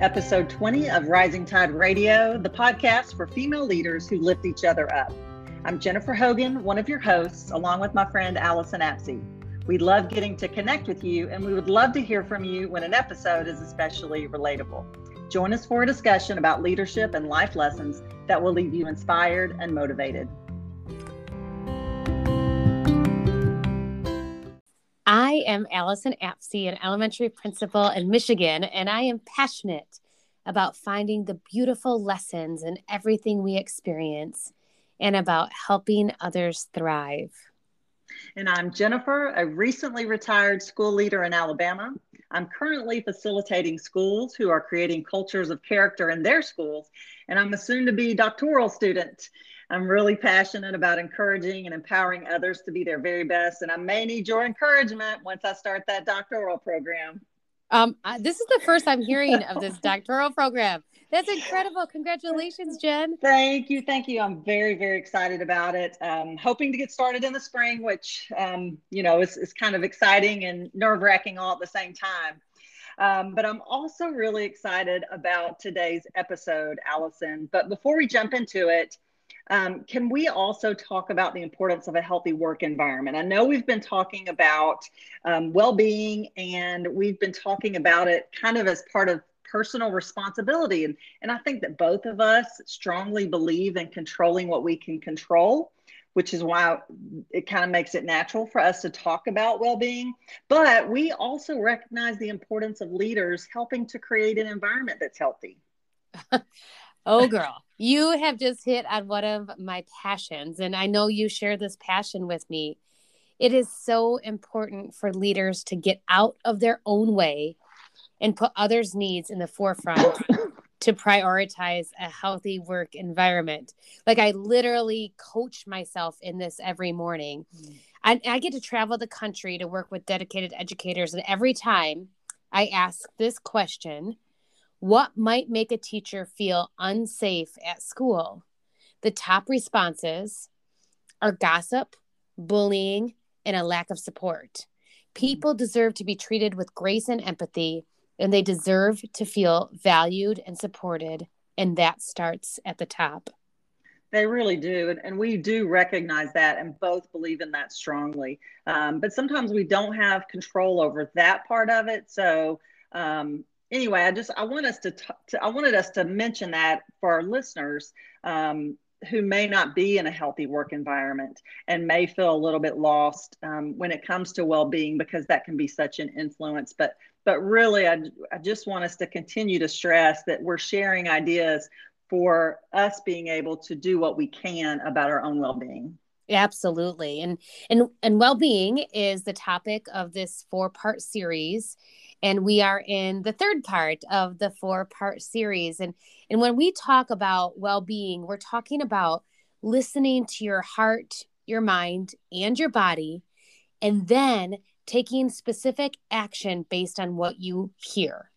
episode 20 of Rising Tide Radio, the podcast for female leaders who lift each other up. I'm Jennifer Hogan, one of your hosts, along with my friend Allison Apsey. We love getting to connect with you, and we would love to hear from you when an episode is especially relatable. Join us for a discussion about leadership and life lessons that will leave you inspired and motivated. I am Allison Apsey, an elementary principal in Michigan, and I am passionate about finding the beautiful lessons in everything we experience and about helping others thrive. And I'm Jennifer, a recently retired school leader in Alabama. I'm currently facilitating schools who are creating cultures of character in their schools, and I'm a soon to be doctoral student. I'm really passionate about encouraging and empowering others to be their very best, and I may need your encouragement once I start that doctoral program. Um, this is the first I'm hearing of this doctoral program. That's incredible. Congratulations, Jen. Thank you. Thank you. I'm very, very excited about it. Um, hoping to get started in the spring, which, um, you know, is, is kind of exciting and nerve wracking all at the same time. Um, but I'm also really excited about today's episode, Allison. But before we jump into it, um, can we also talk about the importance of a healthy work environment? I know we've been talking about um, well being and we've been talking about it kind of as part of personal responsibility. And, and I think that both of us strongly believe in controlling what we can control, which is why it kind of makes it natural for us to talk about well being. But we also recognize the importance of leaders helping to create an environment that's healthy. oh, girl, you have just hit on one of my passions. And I know you share this passion with me. It is so important for leaders to get out of their own way and put others' needs in the forefront to prioritize a healthy work environment. Like I literally coach myself in this every morning. Mm. I, I get to travel the country to work with dedicated educators, and every time I ask this question what might make a teacher feel unsafe at school? The top responses are gossip, bullying, and a lack of support. People deserve to be treated with grace and empathy and they deserve to feel valued and supported. And that starts at the top. They really do. And, and we do recognize that and both believe in that strongly. Um, but sometimes we don't have control over that part of it. So, um, anyway, I just, I want us to, t- to, I wanted us to mention that for our listeners. Um, who may not be in a healthy work environment and may feel a little bit lost um, when it comes to well-being because that can be such an influence but but really, I, I just want us to continue to stress that we're sharing ideas for us being able to do what we can about our own well-being. Absolutely. And and and well-being is the topic of this four-part series and we are in the third part of the four-part series and and when we talk about well-being, we're talking about listening to your heart, your mind, and your body and then taking specific action based on what you hear.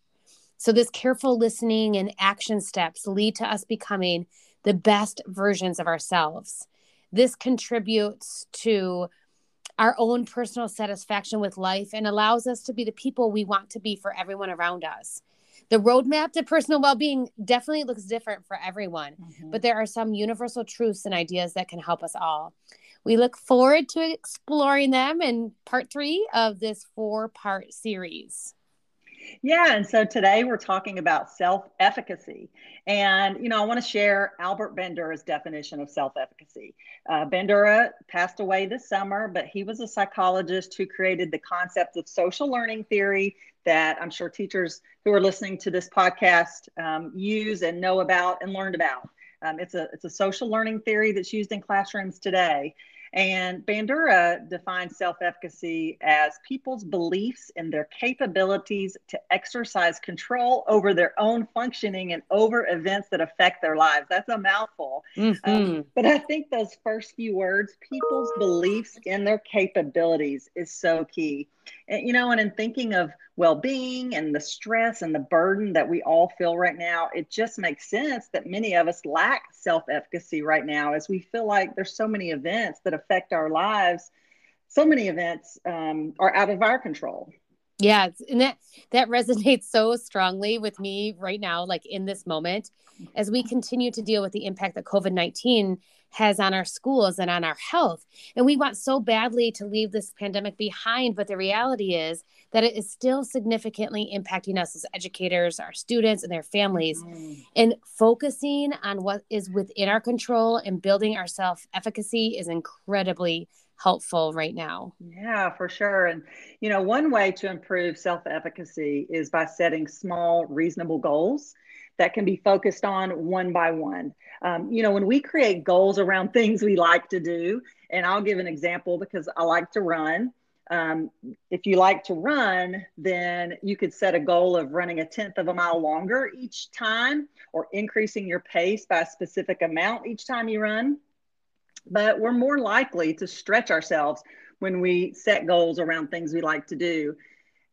So, this careful listening and action steps lead to us becoming the best versions of ourselves. This contributes to our own personal satisfaction with life and allows us to be the people we want to be for everyone around us. The roadmap to personal well being definitely looks different for everyone, mm-hmm. but there are some universal truths and ideas that can help us all. We look forward to exploring them in part three of this four part series. Yeah, and so today we're talking about self efficacy. And, you know, I want to share Albert Bandura's definition of self efficacy. Uh, Bandura passed away this summer, but he was a psychologist who created the concept of social learning theory that I'm sure teachers who are listening to this podcast um, use and know about and learned about. Um, it's a it's a social learning theory that's used in classrooms today. And Bandura defines self efficacy as people's beliefs in their capabilities to exercise control over their own functioning and over events that affect their lives. That's a mouthful. Um, mm-hmm. Um, but I think those first few words, people's beliefs in their capabilities, is so key. And, you know, and in thinking of well being and the stress and the burden that we all feel right now, it just makes sense that many of us lack self efficacy right now as we feel like there's so many events that affect our lives. So many events um, are out of our control. Yeah, and that that resonates so strongly with me right now, like in this moment, as we continue to deal with the impact that COVID nineteen has on our schools and on our health. And we want so badly to leave this pandemic behind, but the reality is that it is still significantly impacting us as educators, our students, and their families. Mm-hmm. And focusing on what is within our control and building our self efficacy is incredibly helpful right now. Yeah, for sure. And, you know, one way to improve self efficacy is by setting small, reasonable goals that can be focused on one by one. Um, you know, when we create goals around things we like to do, and I'll give an example because I like to run. Um, if you like to run, then you could set a goal of running a tenth of a mile longer each time or increasing your pace by a specific amount each time you run. But we're more likely to stretch ourselves when we set goals around things we like to do.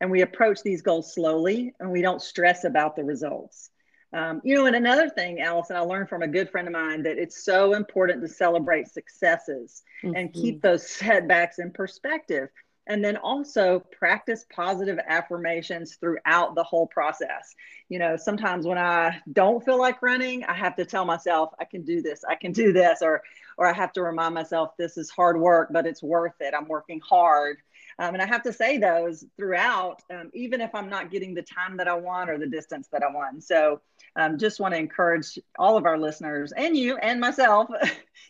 And we approach these goals slowly and we don't stress about the results. Um, you know, and another thing, Allison, I learned from a good friend of mine that it's so important to celebrate successes mm-hmm. and keep those setbacks in perspective. And then also practice positive affirmations throughout the whole process. You know, sometimes when I don't feel like running, I have to tell myself, I can do this, I can do this, or or I have to remind myself this is hard work, but it's worth it. I'm working hard. Um, and I have to say those throughout, um, even if I'm not getting the time that I want or the distance that I want. So um, just want to encourage all of our listeners and you and myself.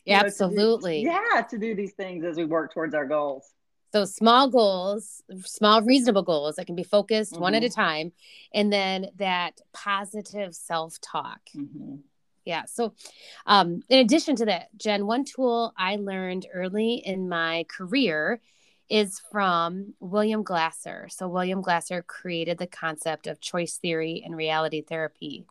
you know, Absolutely. To do, yeah, to do these things as we work towards our goals. So small goals, small reasonable goals that can be focused mm-hmm. one at a mm-hmm. time, and then that positive self talk. Mm-hmm. Yeah. So, um, in addition to that, Jen, one tool I learned early in my career is from William Glasser. So, William Glasser created the concept of choice theory and reality therapy.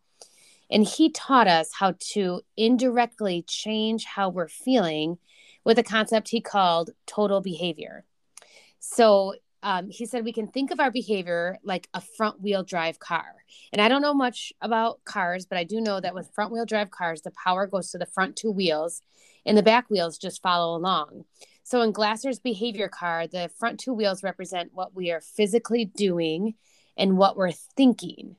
And he taught us how to indirectly change how we're feeling with a concept he called total behavior. So, um, he said we can think of our behavior like a front wheel drive car. And I don't know much about cars, but I do know that with front wheel drive cars, the power goes to the front two wheels and the back wheels just follow along. So in Glasser's behavior car, the front two wheels represent what we are physically doing and what we're thinking.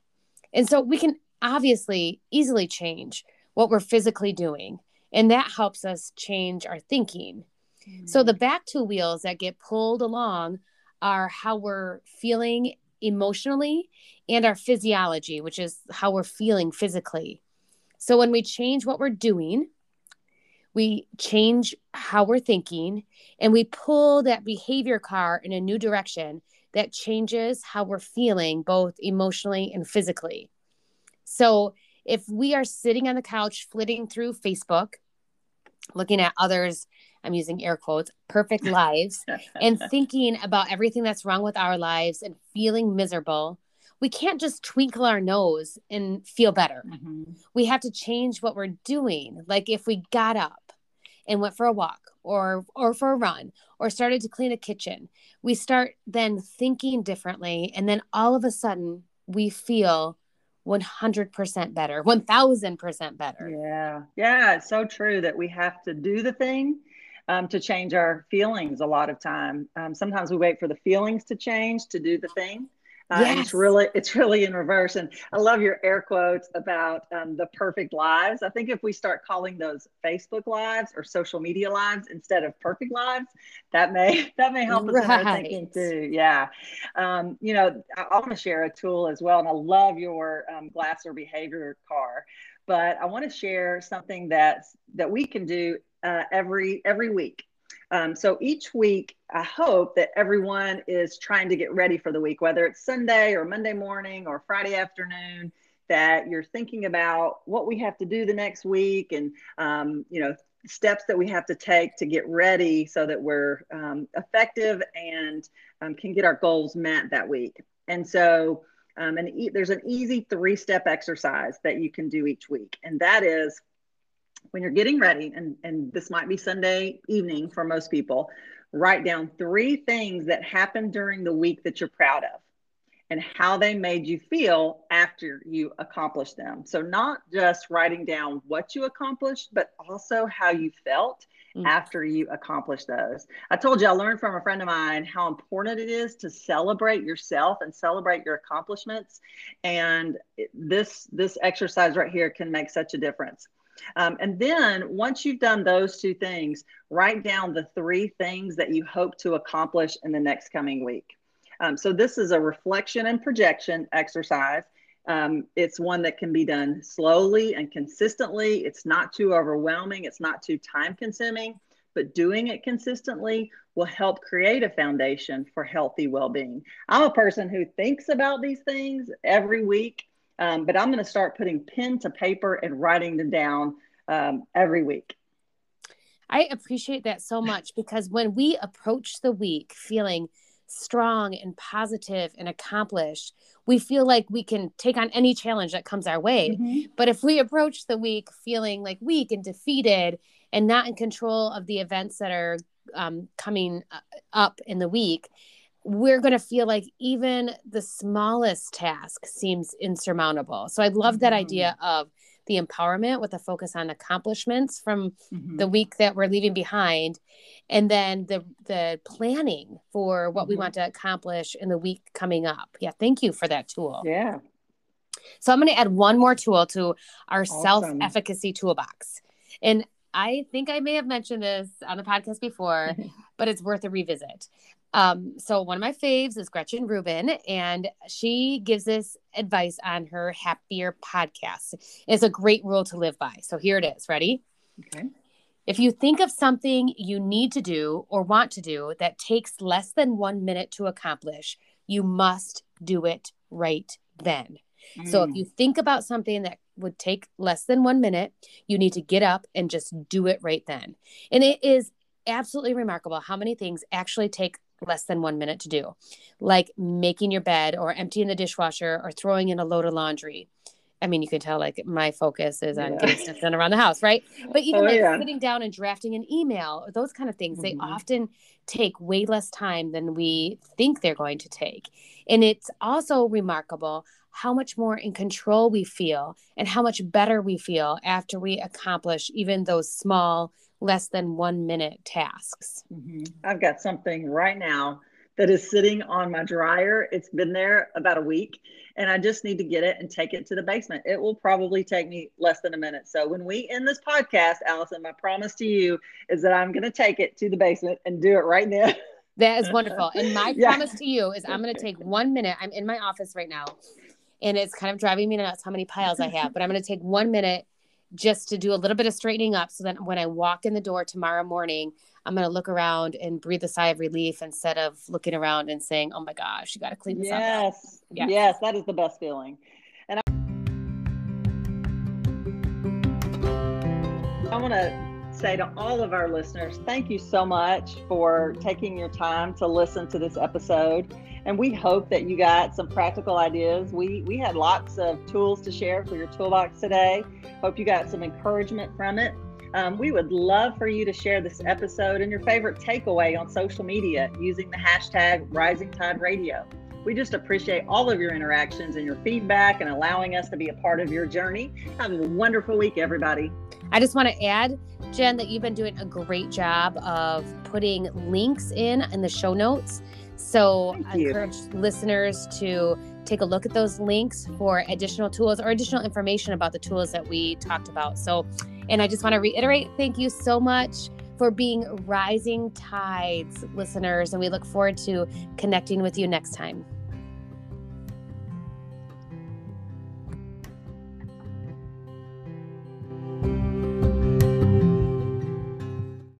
And so we can obviously easily change what we're physically doing. And that helps us change our thinking. Mm. So the back two wheels that get pulled along are how we're feeling emotionally and our physiology, which is how we're feeling physically. So when we change what we're doing, we change how we're thinking and we pull that behavior car in a new direction that changes how we're feeling both emotionally and physically. So if we are sitting on the couch flitting through Facebook, looking at others, I'm using air quotes, perfect lives, and thinking about everything that's wrong with our lives and feeling miserable, we can't just twinkle our nose and feel better. Mm-hmm. We have to change what we're doing. Like if we got up and went for a walk or or for a run or started to clean a kitchen we start then thinking differently and then all of a sudden we feel 100% better 1000% better yeah yeah it's so true that we have to do the thing um, to change our feelings a lot of time um, sometimes we wait for the feelings to change to do the thing uh, yes. it's really it's really in reverse. And I love your air quotes about um, the perfect lives. I think if we start calling those Facebook lives or social media lives instead of perfect lives, that may that may help us right. in our thinking too. Yeah, um, you know, I, I want to share a tool as well, and I love your um, Glasser behavior car. But I want to share something that's that we can do uh, every every week. Um, so each week, I hope that everyone is trying to get ready for the week, whether it's Sunday or Monday morning or Friday afternoon, that you're thinking about what we have to do the next week and, um, you know, steps that we have to take to get ready so that we're um, effective and um, can get our goals met that week. And so, um, and e- there's an easy three step exercise that you can do each week, and that is when you're getting ready, and, and this might be Sunday evening for most people, write down three things that happened during the week that you're proud of. and how they made you feel after you accomplished them. So, not just writing down what you accomplished, but also how you felt mm. after you accomplished those. I told you I learned from a friend of mine how important it is to celebrate yourself and celebrate your accomplishments. And this this exercise right here can make such a difference. Um, and then once you've done those two things, write down the three things that you hope to accomplish in the next coming week. Um, so this is a reflection and projection exercise. Um, it's one that can be done slowly and consistently. It's not too overwhelming. It's not too time consuming, but doing it consistently will help create a foundation for healthy well-being. I'm a person who thinks about these things every week, um, but I'm going to start putting pen to paper and writing them down um, every week. I appreciate that so much because when we approach the week feeling strong and positive and accomplished, we feel like we can take on any challenge that comes our way. Mm-hmm. But if we approach the week feeling like weak and defeated and not in control of the events that are um, coming uh, up in the week, we're going to feel like even the smallest task seems insurmountable. So I love that mm-hmm. idea of the empowerment with a focus on accomplishments from mm-hmm. the week that we're leaving behind and then the the planning for what mm-hmm. we want to accomplish in the week coming up yeah thank you for that tool yeah so i'm going to add one more tool to our awesome. self-efficacy toolbox and i think i may have mentioned this on the podcast before but it's worth a revisit um, so one of my faves is Gretchen Rubin, and she gives us advice on her Happier podcast. It's a great rule to live by. So here it is. Ready? Okay. If you think of something you need to do or want to do that takes less than one minute to accomplish, you must do it right then. Mm. So if mm. you think about something that would take less than one minute, you need to get up and just do it right then. And it is absolutely remarkable how many things actually take less than one minute to do, like making your bed or emptying the dishwasher or throwing in a load of laundry. I mean, you can tell like my focus is on yeah. getting stuff done around the house, right? But even oh, like yeah. sitting down and drafting an email, those kind of things, mm-hmm. they often take way less time than we think they're going to take. And it's also remarkable how much more in control we feel and how much better we feel after we accomplish even those small less than one minute tasks. Mm-hmm. I've got something right now that is sitting on my dryer. It's been there about a week and I just need to get it and take it to the basement. It will probably take me less than a minute. So when we end this podcast, Allison, my promise to you is that I'm going to take it to the basement and do it right now. That is wonderful. And my yeah. promise to you is I'm going to take one minute. I'm in my office right now and it's kind of driving me nuts how many piles I have, but I'm going to take one minute just to do a little bit of straightening up so that when I walk in the door tomorrow morning, I'm going to look around and breathe a sigh of relief instead of looking around and saying, oh my gosh, you got to clean this yes. up. Yes. Yes. That is the best feeling. And I, I want to say to all of our listeners, thank you so much for taking your time to listen to this episode and we hope that you got some practical ideas. We we had lots of tools to share for your toolbox today. Hope you got some encouragement from it. Um, we would love for you to share this episode and your favorite takeaway on social media using the hashtag Rising Tide Radio. We just appreciate all of your interactions and your feedback and allowing us to be a part of your journey. Have a wonderful week, everybody. I just want to add, Jen, that you've been doing a great job of putting links in in the show notes so Thank I you. encourage listeners to take a look at those links for additional tools or additional information about the tools that we talked about. So, and I just want to reiterate thank you so much for being Rising Tides listeners. And we look forward to connecting with you next time.